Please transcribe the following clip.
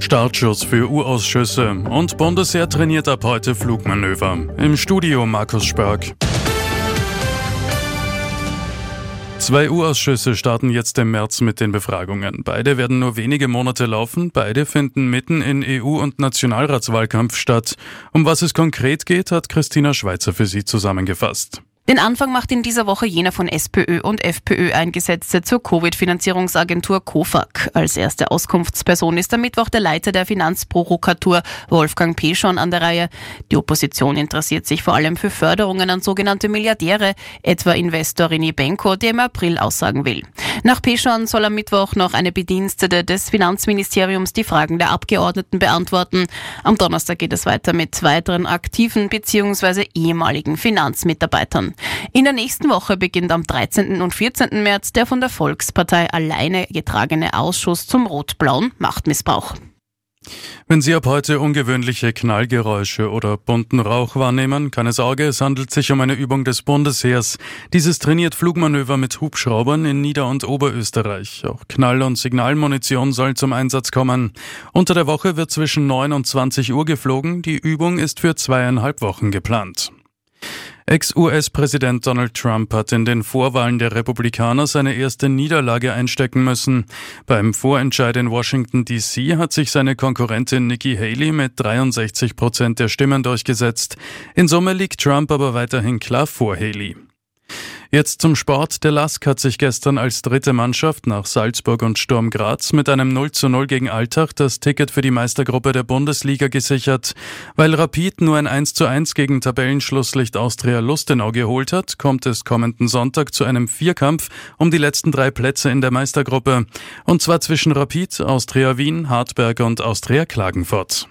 Startschuss für U-Ausschüsse und Bundesheer trainiert ab heute Flugmanöver. Im Studio Markus Spörk. Zwei U-Ausschüsse starten jetzt im März mit den Befragungen. Beide werden nur wenige Monate laufen. Beide finden mitten in EU- und Nationalratswahlkampf statt. Um was es konkret geht, hat Christina Schweizer für Sie zusammengefasst. Den Anfang macht in dieser Woche jener von SPÖ und FPÖ eingesetzte zur Covid-Finanzierungsagentur COFAG. Als erste Auskunftsperson ist am Mittwoch der Leiter der Finanzprovokatur Wolfgang Peschon an der Reihe. Die Opposition interessiert sich vor allem für Förderungen an sogenannte Milliardäre, etwa Investor René Benko, der im April aussagen will. Nach Peschon soll am Mittwoch noch eine Bedienstete des Finanzministeriums die Fragen der Abgeordneten beantworten. Am Donnerstag geht es weiter mit weiteren aktiven bzw. ehemaligen Finanzmitarbeitern. In der nächsten Woche beginnt am 13. und 14. März der von der Volkspartei alleine getragene Ausschuss zum rot-blauen Machtmissbrauch. Wenn Sie ab heute ungewöhnliche Knallgeräusche oder bunten Rauch wahrnehmen, keine Sorge, es handelt sich um eine Übung des Bundesheers. Dieses trainiert Flugmanöver mit Hubschraubern in Nieder- und Oberösterreich. Auch Knall- und Signalmunition soll zum Einsatz kommen. Unter der Woche wird zwischen 9 und 20 Uhr geflogen. Die Übung ist für zweieinhalb Wochen geplant. Ex-US-Präsident Donald Trump hat in den Vorwahlen der Republikaner seine erste Niederlage einstecken müssen. Beim Vorentscheid in Washington DC hat sich seine Konkurrentin Nikki Haley mit 63 Prozent der Stimmen durchgesetzt. In Summe liegt Trump aber weiterhin klar vor Haley. Jetzt zum Sport. Der Lask hat sich gestern als dritte Mannschaft nach Salzburg und Sturm Graz mit einem 0 zu 0 gegen Alltag das Ticket für die Meistergruppe der Bundesliga gesichert. Weil Rapid nur ein 1 zu 1 gegen Tabellenschlusslicht Austria Lustenau geholt hat, kommt es kommenden Sonntag zu einem Vierkampf um die letzten drei Plätze in der Meistergruppe. Und zwar zwischen Rapid, Austria Wien, Hartberg und Austria Klagenfurt.